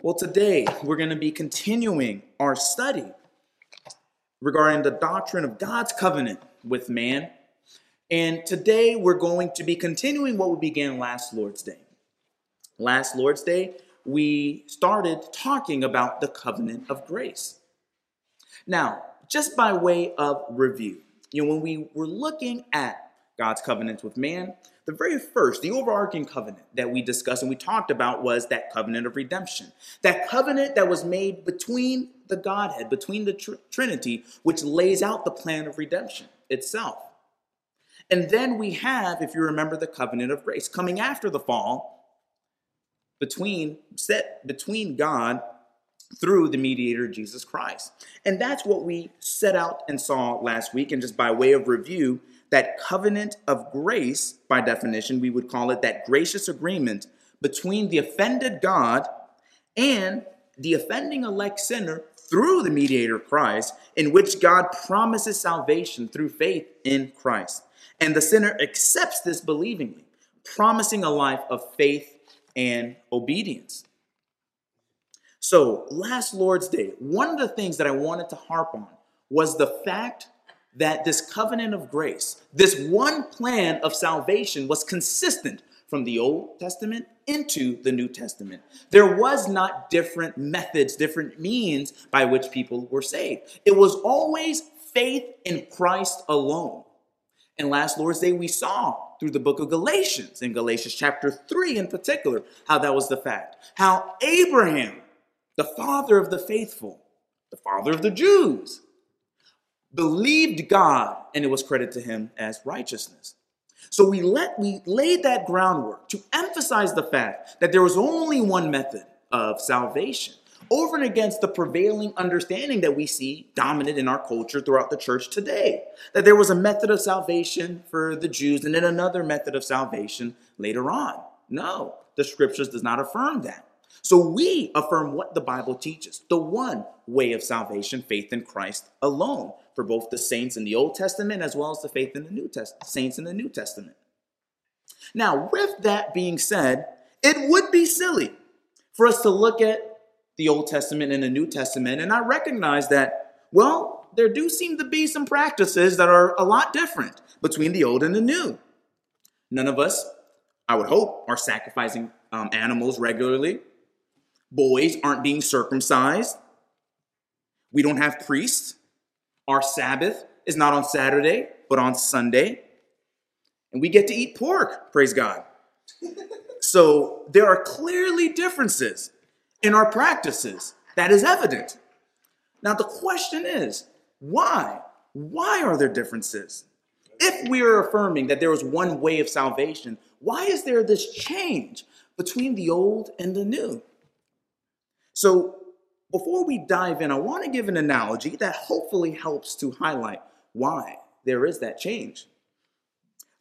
Well, today we're going to be continuing our study regarding the doctrine of God's covenant with man. And today we're going to be continuing what we began last Lord's Day. Last Lord's Day, we started talking about the covenant of grace. Now, just by way of review, you know, when we were looking at God's covenant with man, the very first, the overarching covenant that we discussed and we talked about was that covenant of redemption. That covenant that was made between the Godhead, between the tr- Trinity, which lays out the plan of redemption itself. And then we have, if you remember, the covenant of grace coming after the fall between set between God through the mediator Jesus Christ. And that's what we set out and saw last week. And just by way of review, that covenant of grace, by definition, we would call it that gracious agreement between the offended God and the offending elect sinner through the mediator Christ, in which God promises salvation through faith in Christ. And the sinner accepts this believingly, promising a life of faith and obedience. So, last Lord's Day, one of the things that I wanted to harp on was the fact that this covenant of grace, this one plan of salvation, was consistent from the Old Testament into the New Testament. There was not different methods, different means by which people were saved. It was always faith in Christ alone. And last Lord's Day, we saw through the book of Galatians, in Galatians chapter 3 in particular, how that was the fact. How Abraham, the father of the faithful, the father of the Jews, believed God and it was credited to him as righteousness. So we let we laid that groundwork to emphasize the fact that there was only one method of salvation over and against the prevailing understanding that we see dominant in our culture throughout the church today. That there was a method of salvation for the Jews and then another method of salvation later on. No, the scriptures does not affirm that. So we affirm what the Bible teaches the one way of salvation, faith in Christ alone, for both the saints in the Old Testament as well as the faith in the New Testament, saints in the New Testament. Now, with that being said, it would be silly for us to look at the Old Testament and the New Testament and I recognize that, well, there do seem to be some practices that are a lot different between the old and the new. None of us, I would hope, are sacrificing um, animals regularly. Boys aren't being circumcised. We don't have priests. Our Sabbath is not on Saturday, but on Sunday. And we get to eat pork, praise God. so there are clearly differences in our practices. That is evident. Now, the question is why? Why are there differences? If we are affirming that there is one way of salvation, why is there this change between the old and the new? So, before we dive in, I want to give an analogy that hopefully helps to highlight why there is that change.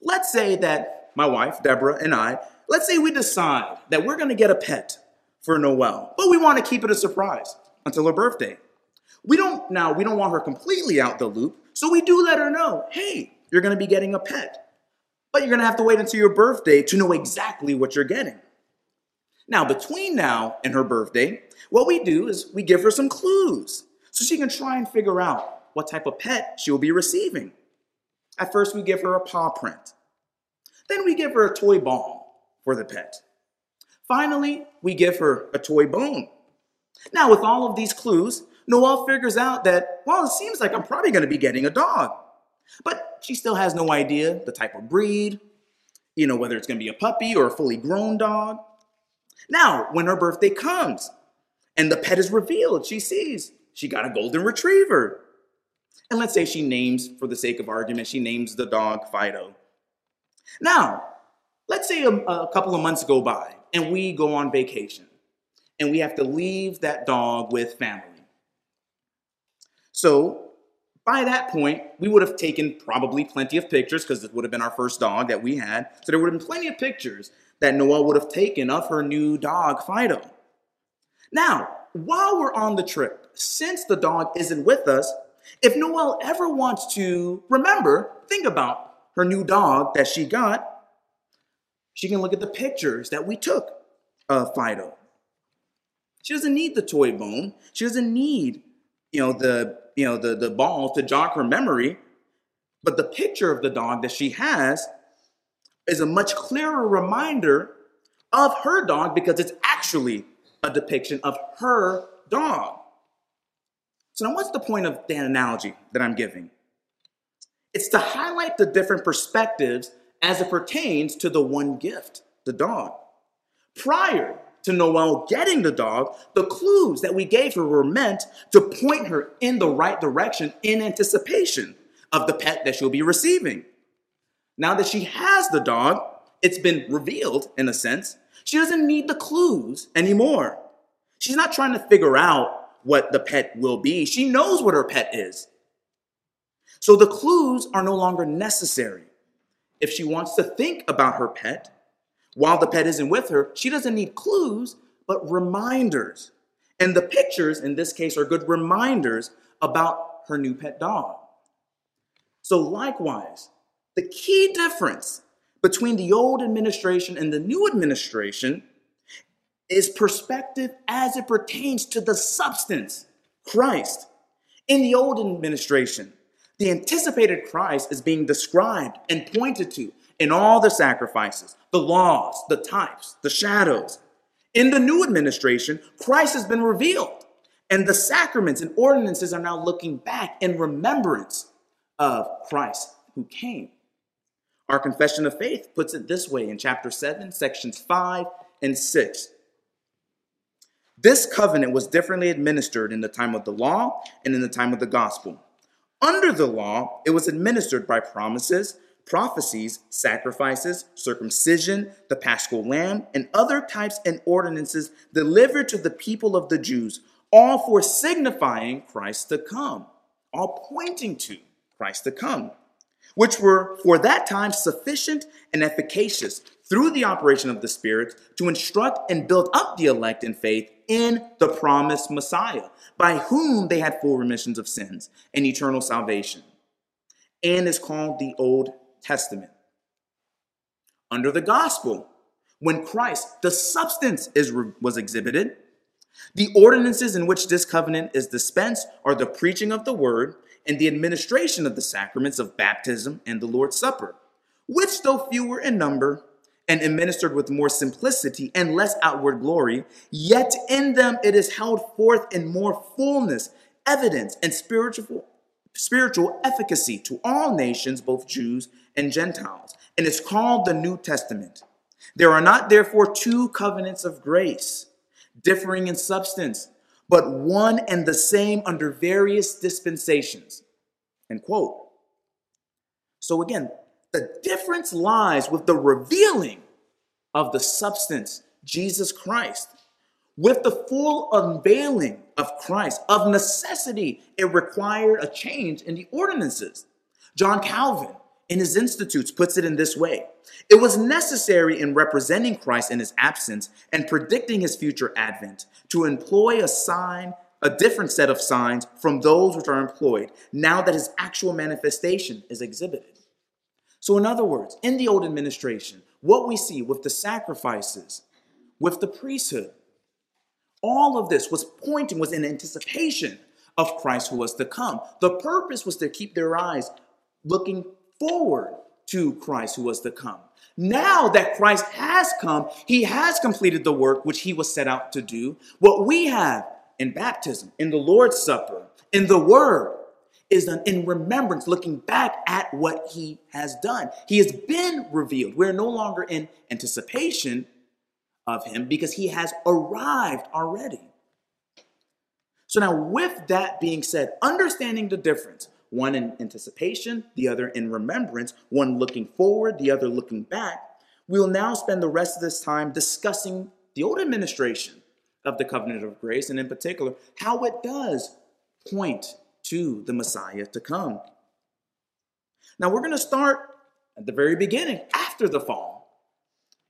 Let's say that my wife, Deborah, and I, let's say we decide that we're going to get a pet for Noel, but we want to keep it a surprise until her birthday. We don't now, we don't want her completely out the loop, so we do let her know, hey, you're going to be getting a pet. But you're going to have to wait until your birthday to know exactly what you're getting. Now, between now and her birthday, what we do is we give her some clues so she can try and figure out what type of pet she will be receiving. At first, we give her a paw print. Then we give her a toy ball for the pet. Finally, we give her a toy bone. Now, with all of these clues, Noelle figures out that, well, it seems like I'm probably going to be getting a dog. But she still has no idea the type of breed, you know, whether it's going to be a puppy or a fully grown dog. Now, when her birthday comes and the pet is revealed, she sees she got a golden retriever. And let's say she names, for the sake of argument, she names the dog Fido. Now, let's say a, a couple of months go by and we go on vacation and we have to leave that dog with family. So, by that point, we would have taken probably plenty of pictures because it would have been our first dog that we had. So, there would have been plenty of pictures that Noelle would have taken of her new dog, Fido. Now, while we're on the trip, since the dog isn't with us, if Noelle ever wants to remember, think about her new dog that she got, she can look at the pictures that we took of Fido. She doesn't need the toy bone. She doesn't need, you know, the you know the, the ball to jog her memory. But the picture of the dog that she has is a much clearer reminder of her dog because it's actually a depiction of her dog. So now what's the point of that analogy that I'm giving? It's to highlight the different perspectives as it pertains to the one gift, the dog. Prior to Noel getting the dog, the clues that we gave her were meant to point her in the right direction in anticipation of the pet that she'll be receiving. Now that she has the dog, it's been revealed in a sense. She doesn't need the clues anymore. She's not trying to figure out what the pet will be. She knows what her pet is. So the clues are no longer necessary. If she wants to think about her pet while the pet isn't with her, she doesn't need clues, but reminders. And the pictures, in this case, are good reminders about her new pet dog. So, likewise, the key difference between the old administration and the new administration is perspective as it pertains to the substance, Christ. In the old administration, the anticipated Christ is being described and pointed to in all the sacrifices, the laws, the types, the shadows. In the new administration, Christ has been revealed, and the sacraments and ordinances are now looking back in remembrance of Christ who came. Our confession of faith puts it this way in chapter 7, sections 5 and 6. This covenant was differently administered in the time of the law and in the time of the gospel. Under the law, it was administered by promises, prophecies, sacrifices, circumcision, the paschal lamb, and other types and ordinances delivered to the people of the Jews, all for signifying Christ to come, all pointing to Christ to come which were for that time sufficient and efficacious through the operation of the Spirit to instruct and build up the elect in faith in the promised Messiah, by whom they had full remissions of sins and eternal salvation, and is called the Old Testament. Under the gospel, when Christ, the substance, is, was exhibited, the ordinances in which this covenant is dispensed are the preaching of the word and the administration of the sacraments of baptism and the Lord's Supper, which, though fewer in number and administered with more simplicity and less outward glory, yet in them it is held forth in more fullness, evidence, and spiritual, spiritual efficacy to all nations, both Jews and Gentiles, and is called the New Testament. There are not, therefore, two covenants of grace, differing in substance but one and the same under various dispensations. End quote. So again, the difference lies with the revealing of the substance, Jesus Christ. With the full unveiling of Christ, of necessity, it required a change in the ordinances. John Calvin in his Institutes puts it in this way It was necessary in representing Christ in his absence and predicting his future advent to employ a sign, a different set of signs from those which are employed now that his actual manifestation is exhibited. So, in other words, in the old administration, what we see with the sacrifices, with the priesthood, all of this was pointing, was in anticipation of Christ who was to come. The purpose was to keep their eyes looking forward to Christ who was to come. Now that Christ has come, he has completed the work which he was set out to do. What we have in baptism, in the Lord's Supper, in the Word, is done in remembrance, looking back at what he has done. He has been revealed. We're no longer in anticipation of him because he has arrived already. So, now with that being said, understanding the difference one in anticipation, the other in remembrance, one looking forward, the other looking back. We will now spend the rest of this time discussing the old administration of the covenant of grace, and in particular, how it does point to the Messiah to come. Now, we're going to start at the very beginning, after the fall,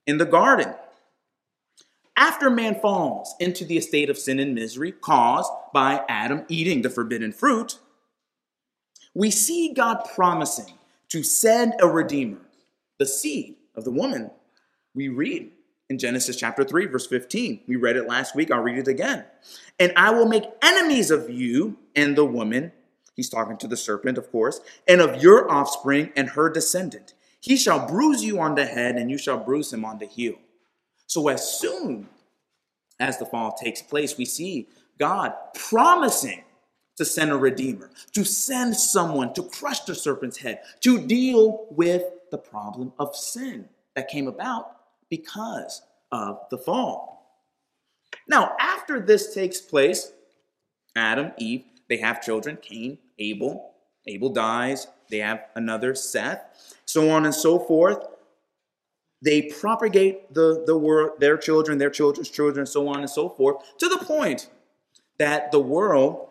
in the garden. After man falls into the estate of sin and misery caused by Adam eating the forbidden fruit, we see God promising to send a redeemer, the seed of the woman we read in Genesis chapter 3, verse 15. We read it last week. I'll read it again. And I will make enemies of you and the woman. He's talking to the serpent, of course, and of your offspring and her descendant. He shall bruise you on the head, and you shall bruise him on the heel. So, as soon as the fall takes place, we see God promising to send a redeemer, to send someone to crush the serpent's head, to deal with the problem of sin that came about because of the fall. Now, after this takes place, Adam, Eve, they have children Cain, Abel. Abel dies. They have another Seth, so on and so forth. They propagate the, the world, their children, their children's children, so on and so forth, to the point that the world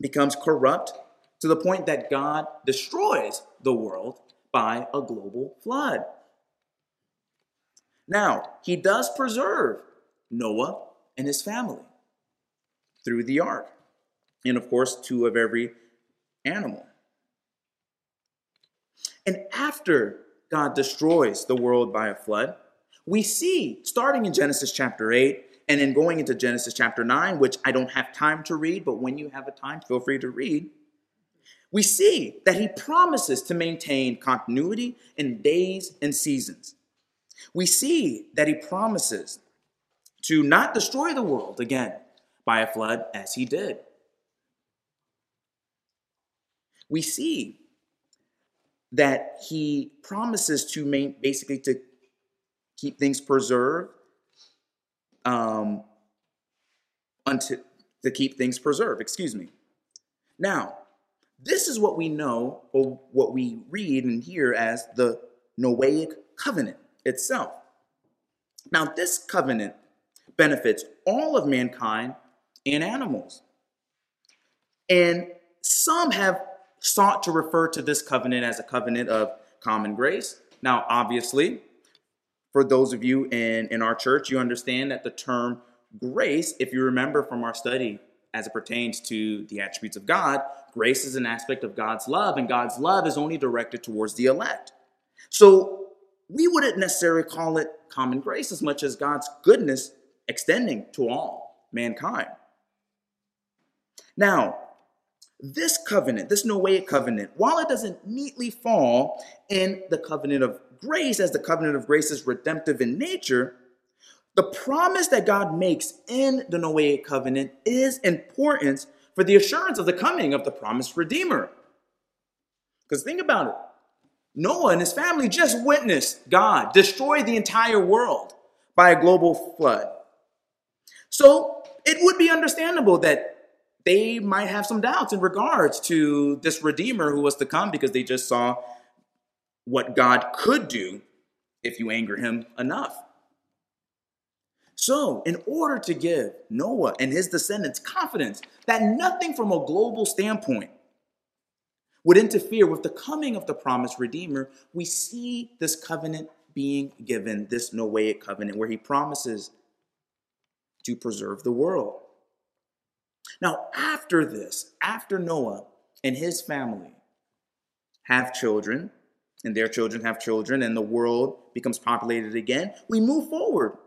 becomes corrupt, to the point that God destroys the world by a global flood. Now, he does preserve Noah and his family through the ark, and of course, two of every animal. And after God destroys the world by a flood, we see, starting in Genesis chapter 8, and then going into Genesis chapter 9, which I don't have time to read, but when you have a time, feel free to read. We see that he promises to maintain continuity in days and seasons. We see that he promises to not destroy the world again by a flood as he did. We see that he promises to main, basically to keep things preserved um, until to keep things preserved excuse me now this is what we know or what we read and hear as the noahic covenant itself. Now, this covenant benefits all of mankind and animals. And some have sought to refer to this covenant as a covenant of common grace. Now, obviously, for those of you in, in our church, you understand that the term grace, if you remember from our study as it pertains to the attributes of God, grace is an aspect of God's love, and God's love is only directed towards the elect. So we wouldn't necessarily call it common grace as much as God's goodness extending to all mankind. Now, this covenant, this Noahic covenant, while it doesn't neatly fall in the covenant of grace, as the covenant of grace is redemptive in nature, the promise that God makes in the Noahic covenant is important for the assurance of the coming of the promised Redeemer. Because think about it Noah and his family just witnessed God destroy the entire world by a global flood. So it would be understandable that they might have some doubts in regards to this Redeemer who was to come because they just saw what God could do if you anger him enough. So, in order to give Noah and his descendants confidence that nothing from a global standpoint would interfere with the coming of the promised Redeemer, we see this covenant being given, this Noahic covenant, where he promises to preserve the world. Now, after this, after Noah and his family have children, and their children have children, and the world becomes populated again, we move forward.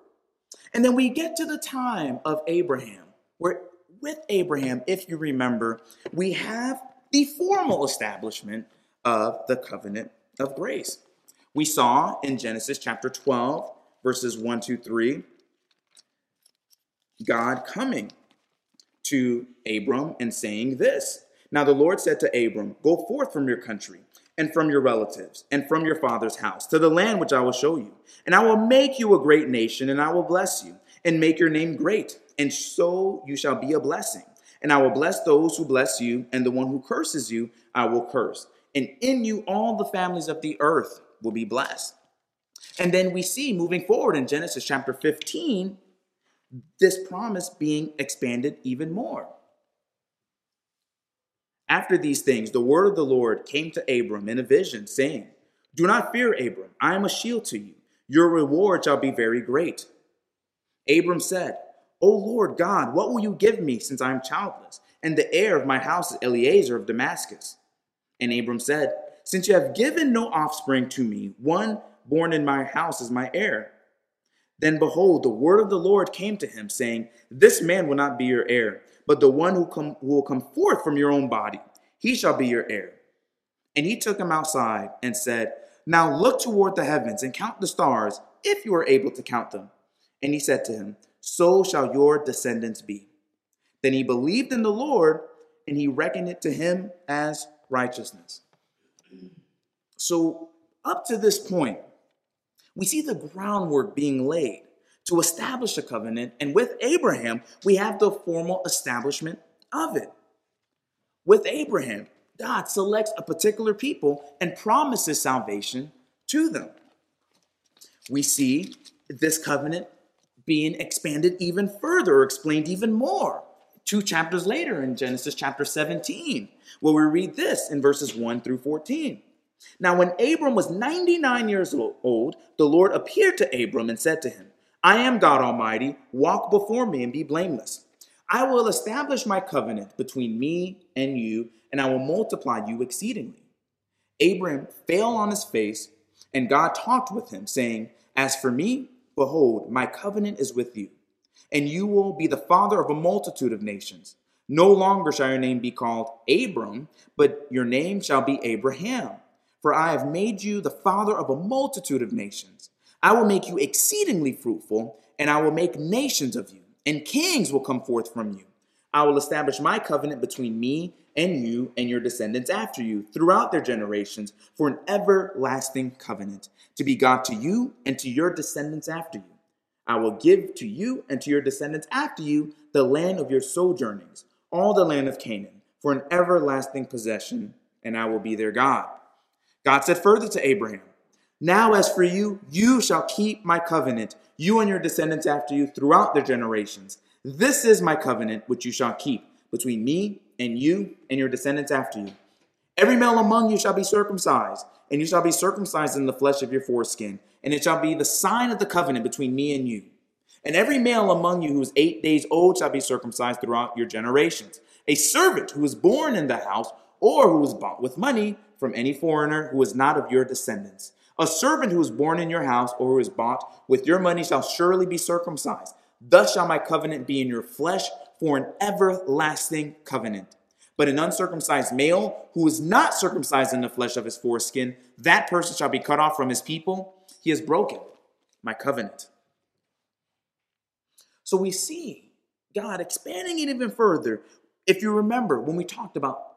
And then we get to the time of Abraham, where with Abraham, if you remember, we have the formal establishment of the covenant of grace. We saw in Genesis chapter 12, verses 1 to 3, God coming to Abram and saying this Now the Lord said to Abram, Go forth from your country and from your relatives and from your father's house to the land which I will show you. And I will make you a great nation, and I will bless you and make your name great, and so you shall be a blessing. And I will bless those who bless you, and the one who curses you, I will curse. And in you, all the families of the earth will be blessed. And then we see moving forward in Genesis chapter 15, this promise being expanded even more. After these things, the word of the Lord came to Abram in a vision, saying, Do not fear, Abram, I am a shield to you. Your reward shall be very great. Abram said, O Lord God, what will you give me since I am childless? And the heir of my house is Eliezer of Damascus. And Abram said, Since you have given no offspring to me, one born in my house is my heir. Then behold, the word of the Lord came to him, saying, This man will not be your heir, but the one who, come, who will come forth from your own body, he shall be your heir. And he took him outside and said, Now look toward the heavens and count the stars, if you are able to count them. And he said to him, So shall your descendants be. Then he believed in the Lord, and he reckoned it to him as righteousness. So, up to this point, we see the groundwork being laid to establish a covenant, and with Abraham, we have the formal establishment of it. With Abraham, God selects a particular people and promises salvation to them. We see this covenant being expanded even further, or explained even more. Two chapters later in Genesis chapter 17, where we read this in verses 1 through 14. Now, when Abram was 99 years old, the Lord appeared to Abram and said to him, I am God Almighty, walk before me and be blameless. I will establish my covenant between me and you, and I will multiply you exceedingly. Abram fell on his face, and God talked with him, saying, As for me, behold, my covenant is with you, and you will be the father of a multitude of nations. No longer shall your name be called Abram, but your name shall be Abraham for I have made you the father of a multitude of nations. I will make you exceedingly fruitful, and I will make nations of you, and kings will come forth from you. I will establish my covenant between me and you and your descendants after you throughout their generations for an everlasting covenant, to be God to you and to your descendants after you. I will give to you and to your descendants after you the land of your sojournings, all the land of Canaan, for an everlasting possession, and I will be their God. God said further to Abraham, Now as for you, you shall keep my covenant, you and your descendants after you throughout their generations. This is my covenant which you shall keep between me and you and your descendants after you. Every male among you shall be circumcised, and you shall be circumcised in the flesh of your foreskin, and it shall be the sign of the covenant between me and you. And every male among you who is eight days old shall be circumcised throughout your generations. A servant who is born in the house or who is bought with money from any foreigner who is not of your descendants. A servant who is born in your house or who is bought with your money shall surely be circumcised. Thus shall my covenant be in your flesh for an everlasting covenant. But an uncircumcised male who is not circumcised in the flesh of his foreskin, that person shall be cut off from his people. He has broken my covenant. So we see God expanding it even further. If you remember when we talked about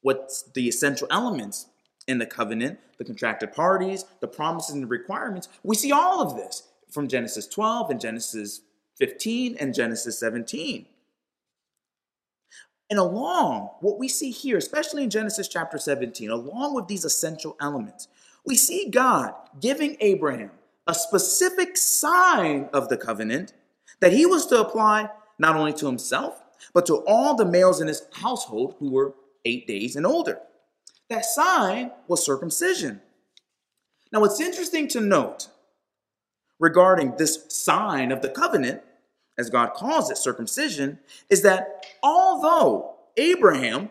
what's the essential elements in the covenant, the contracted parties, the promises and the requirements. We see all of this from Genesis 12 and Genesis 15 and Genesis 17. And along what we see here, especially in Genesis chapter 17, along with these essential elements, we see God giving Abraham a specific sign of the covenant that he was to apply not only to himself, but to all the males in his household who were eight days and older. That sign was circumcision. Now, what's interesting to note regarding this sign of the covenant, as God calls it circumcision, is that although Abraham,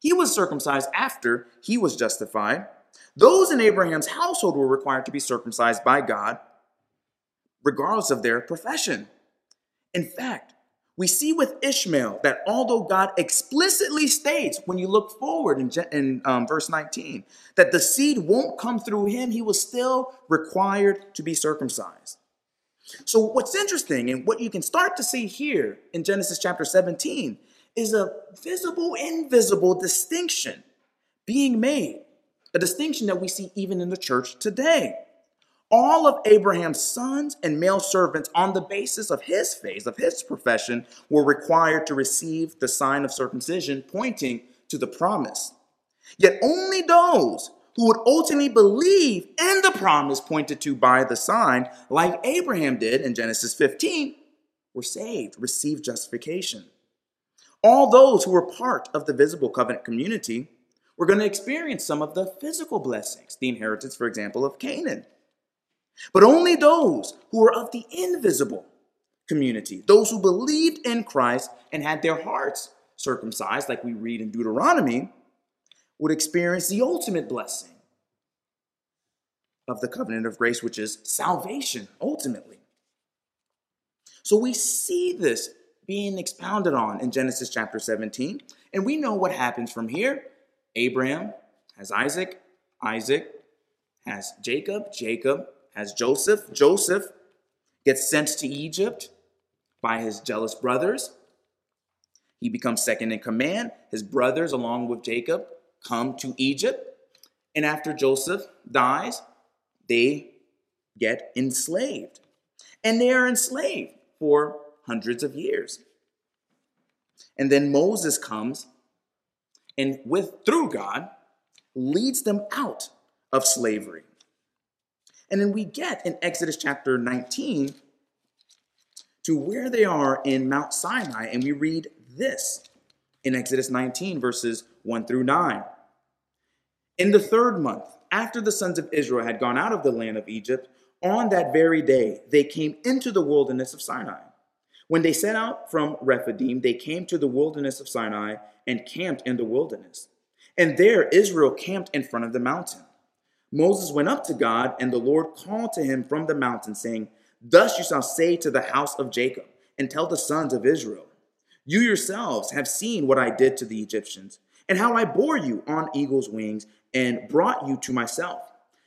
he was circumcised after he was justified, those in Abraham's household were required to be circumcised by God, regardless of their profession. In fact, we see with Ishmael that although God explicitly states, when you look forward in, in um, verse 19, that the seed won't come through him, he was still required to be circumcised. So, what's interesting and what you can start to see here in Genesis chapter 17 is a visible, invisible distinction being made, a distinction that we see even in the church today all of Abraham's sons and male servants, on the basis of his faith, of his profession, were required to receive the sign of circumcision, pointing to the promise. Yet only those who would ultimately believe in the promise pointed to by the sign, like Abraham did in Genesis 15, were saved, received justification. All those who were part of the visible covenant community were going to experience some of the physical blessings, the inheritance, for example, of Canaan. But only those who are of the invisible community, those who believed in Christ and had their hearts circumcised, like we read in Deuteronomy, would experience the ultimate blessing of the covenant of grace, which is salvation, ultimately. So we see this being expounded on in Genesis chapter 17, and we know what happens from here. Abraham has Isaac, Isaac has Jacob, Jacob has Joseph, Joseph gets sent to Egypt by his jealous brothers. He becomes second in command. His brothers, along with Jacob, come to Egypt. And after Joseph dies, they get enslaved. And they are enslaved for hundreds of years. And then Moses comes and with through God leads them out of slavery. And then we get in Exodus chapter 19 to where they are in Mount Sinai, and we read this in Exodus 19, verses 1 through 9. In the third month, after the sons of Israel had gone out of the land of Egypt, on that very day they came into the wilderness of Sinai. When they set out from Rephidim, they came to the wilderness of Sinai and camped in the wilderness. And there Israel camped in front of the mountain. Moses went up to God, and the Lord called to him from the mountain, saying, Thus you shall say to the house of Jacob, and tell the sons of Israel, You yourselves have seen what I did to the Egyptians, and how I bore you on eagle's wings, and brought you to myself.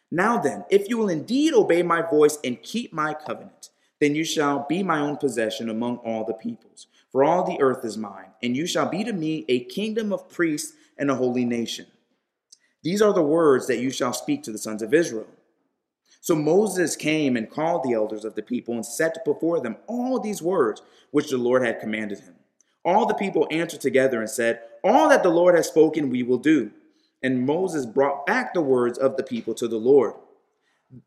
Now then, if you will indeed obey my voice and keep my covenant, then you shall be my own possession among all the peoples. For all the earth is mine, and you shall be to me a kingdom of priests and a holy nation. These are the words that you shall speak to the sons of Israel. So Moses came and called the elders of the people and set before them all these words which the Lord had commanded him. All the people answered together and said, All that the Lord has spoken, we will do. And Moses brought back the words of the people to the Lord.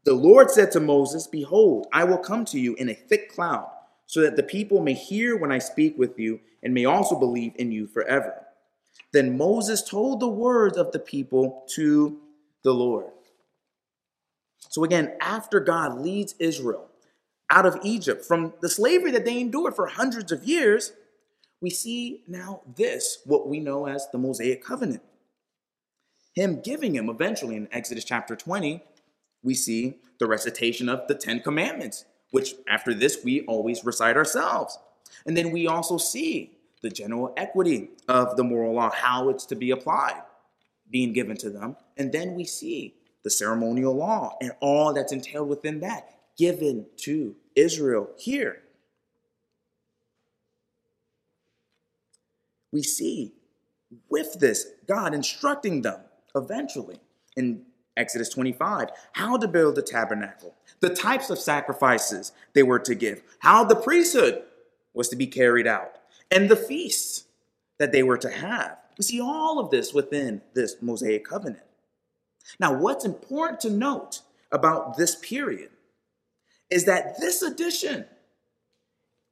The Lord said to Moses, Behold, I will come to you in a thick cloud, so that the people may hear when I speak with you and may also believe in you forever. Then Moses told the words of the people to the Lord. So again, after God leads Israel out of Egypt from the slavery that they endured for hundreds of years, we see now this, what we know as the Mosaic covenant. Him giving him eventually in Exodus chapter 20, we see the recitation of the Ten Commandments, which after this we always recite ourselves. And then we also see the general equity of the moral law, how it's to be applied, being given to them. And then we see the ceremonial law, and all that's entailed within that given to Israel here. We see with this God instructing them eventually in Exodus 25 how to build the tabernacle, the types of sacrifices they were to give, how the priesthood was to be carried out, and the feasts that they were to have. We see all of this within this Mosaic covenant. Now, what's important to note about this period is that this addition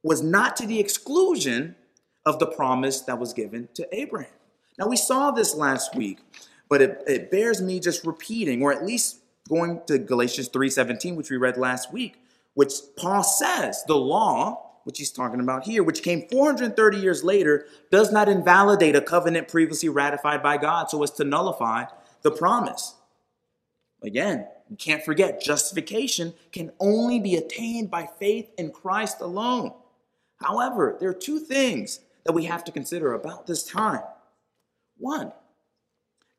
was not to the exclusion of the promise that was given to Abraham. Now, we saw this last week, but it, it bears me just repeating, or at least going to Galatians 3:17, which we read last week, which Paul says the law, which he's talking about here, which came 430 years later, does not invalidate a covenant previously ratified by God so as to nullify the promise. Again, you can't forget justification can only be attained by faith in Christ alone. However, there are two things that we have to consider about this time. One,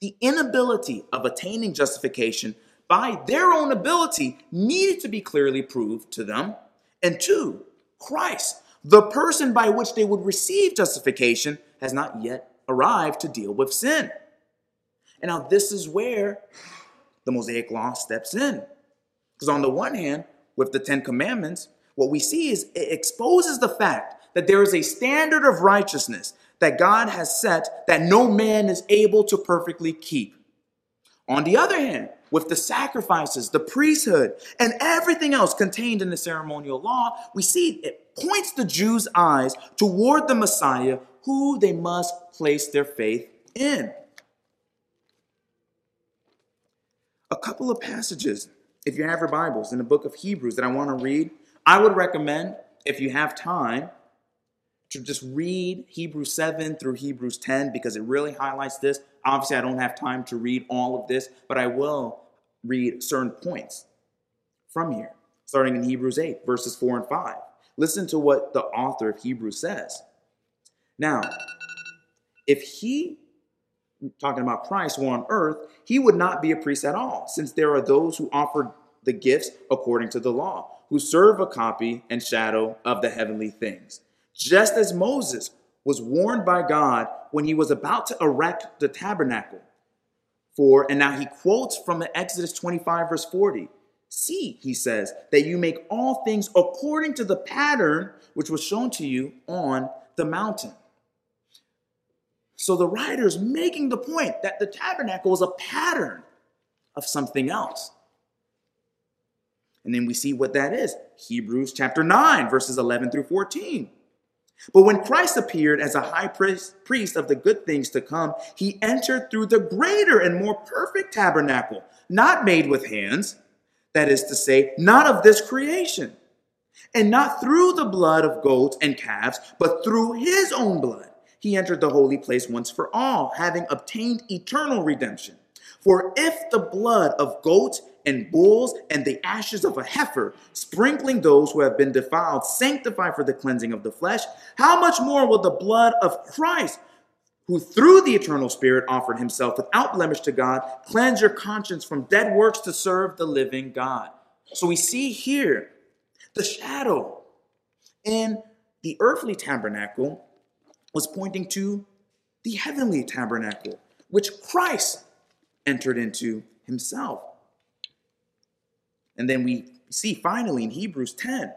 the inability of attaining justification by their own ability needed to be clearly proved to them. And two, Christ, the person by which they would receive justification, has not yet arrived to deal with sin. And now, this is where the Mosaic Law steps in. Because on the one hand, with the Ten Commandments, what we see is it exposes the fact that there is a standard of righteousness that God has set that no man is able to perfectly keep. On the other hand, with the sacrifices, the priesthood, and everything else contained in the ceremonial law, we see it points the Jews' eyes toward the Messiah who they must place their faith in. a couple of passages, if you have your Bibles, in the book of Hebrews that I want to read. I would recommend, if you have time, to just read Hebrews 7 through Hebrews 10 because it really highlights this. Obviously, I don't have time to read all of this, but I will read certain points from here, starting in Hebrews 8, verses 4 and 5. Listen to what the author of Hebrews says. Now, if he, talking about Christ, were on earth, he would not be a priest at all, since there are those who offer the gifts according to the law, who serve a copy and shadow of the heavenly things. Just as Moses was warned by God when he was about to erect the tabernacle. For, and now he quotes from Exodus 25, verse 40. See, he says, that you make all things according to the pattern which was shown to you on the mountain. So the writer is making the point that the tabernacle was a pattern of something else. And then we see what that is Hebrews chapter 9, verses 11 through 14. But when Christ appeared as a high priest of the good things to come, he entered through the greater and more perfect tabernacle, not made with hands, that is to say, not of this creation, and not through the blood of goats and calves, but through his own blood. He entered the holy place once for all, having obtained eternal redemption. For if the blood of goats and bulls and the ashes of a heifer, sprinkling those who have been defiled, sanctify for the cleansing of the flesh, how much more will the blood of Christ, who through the eternal Spirit offered himself without blemish to God, cleanse your conscience from dead works to serve the living God? So we see here the shadow in the earthly tabernacle was pointing to the heavenly tabernacle, which Christ entered into himself. And then we see finally in Hebrews 10,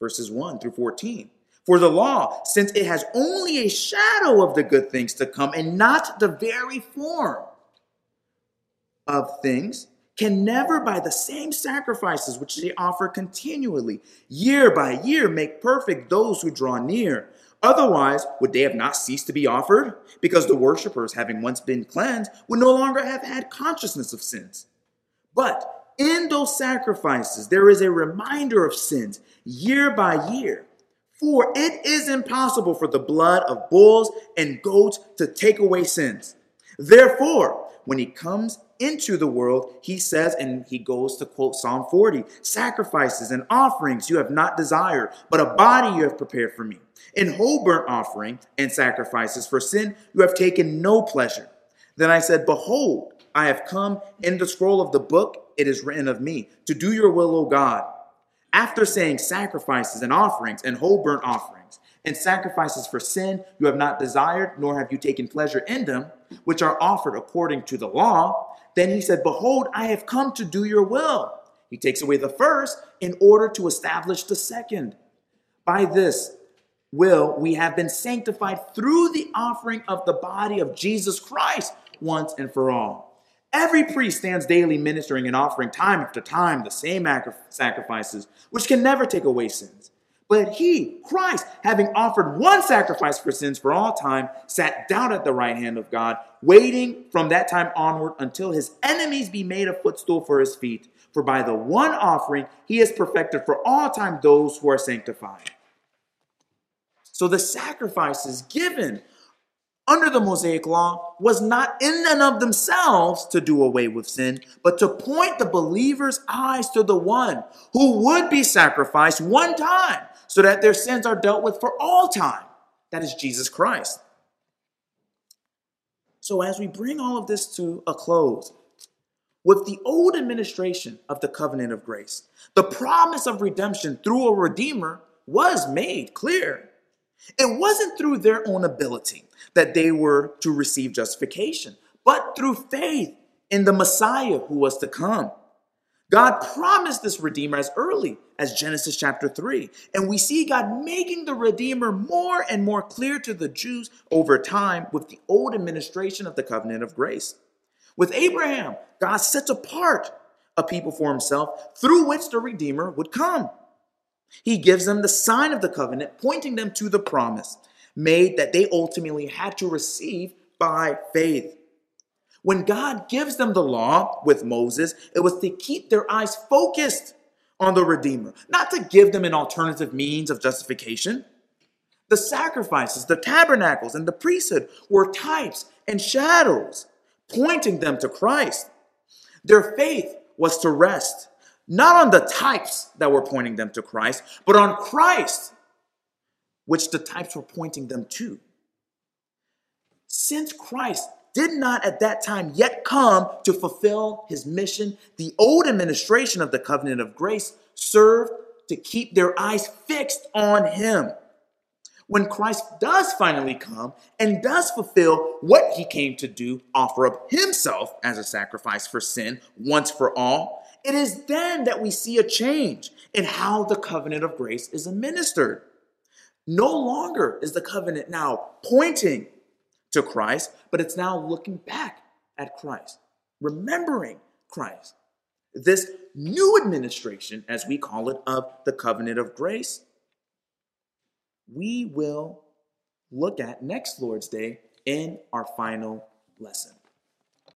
verses 1 through 14. For the law, since it has only a shadow of the good things to come and not the very form of things, can never, by the same sacrifices which they offer continually, year by year, make perfect those who draw near. Otherwise, would they have not ceased to be offered? Because the worshippers, having once been cleansed, would no longer have had consciousness of sins. But in those sacrifices, there is a reminder of sins year by year. For it is impossible for the blood of bulls and goats to take away sins. Therefore, when he comes into the world, he says, and he goes to quote Psalm 40 sacrifices and offerings you have not desired, but a body you have prepared for me. In whole burnt offering and sacrifices for sin, you have taken no pleasure. Then I said, Behold, I have come in the scroll of the book it is written of me, to do your will, O God. After saying sacrifices and offerings and whole burnt offerings and sacrifices for sin you have not desired, nor have you taken pleasure in them, which are offered according to the law, then he said, Behold, I have come to do your will. He takes away the first in order to establish the second. By this will we have been sanctified through the offering of the body of Jesus Christ once and for all. Every priest stands daily ministering and offering time after time the same sacrifices, which can never take away sins. But he, Christ, having offered one sacrifice for sins for all time, sat down at the right hand of God, waiting from that time onward until his enemies be made a footstool for his feet. For by the one offering, he has perfected for all time those who are sanctified. So the sacrifices given under the Mosaic law was not in and of themselves to do away with sin, but to point the believer's eyes to the one who would be sacrificed one time so that their sins are dealt with for all time. That is Jesus Christ. So, as we bring all of this to a close, with the old administration of the covenant of grace, the promise of redemption through a redeemer was made clear. It wasn't through their own ability that they were to receive justification, but through faith in the Messiah who was to come. God promised this Redeemer as early as Genesis chapter 3. And we see God making the Redeemer more and more clear to the Jews over time with the old administration of the covenant of grace. With Abraham, God sets apart a people for himself through which the Redeemer would come. He gives them the sign of the covenant, pointing them to the promise made that they ultimately had to receive by faith. When God gives them the law with Moses, it was to keep their eyes focused on the Redeemer, not to give them an alternative means of justification. The sacrifices, the tabernacles, and the priesthood were types and shadows pointing them to Christ. Their faith was to rest not on the types that were pointing them to Christ, but on Christ, which the types were pointing them to. Since Christ did not at that time yet come to fulfill his mission, the old administration of the covenant of grace served to keep their eyes fixed on him. When Christ does finally come and does fulfill what he came to do, offer up himself as a sacrifice for sin once for all, it is then that we see a change in how the covenant of grace is administered. No longer is the covenant now pointing to Christ, but it's now looking back at Christ, remembering Christ. This new administration, as we call it, of the covenant of grace, we will look at next Lord's Day in our final lesson.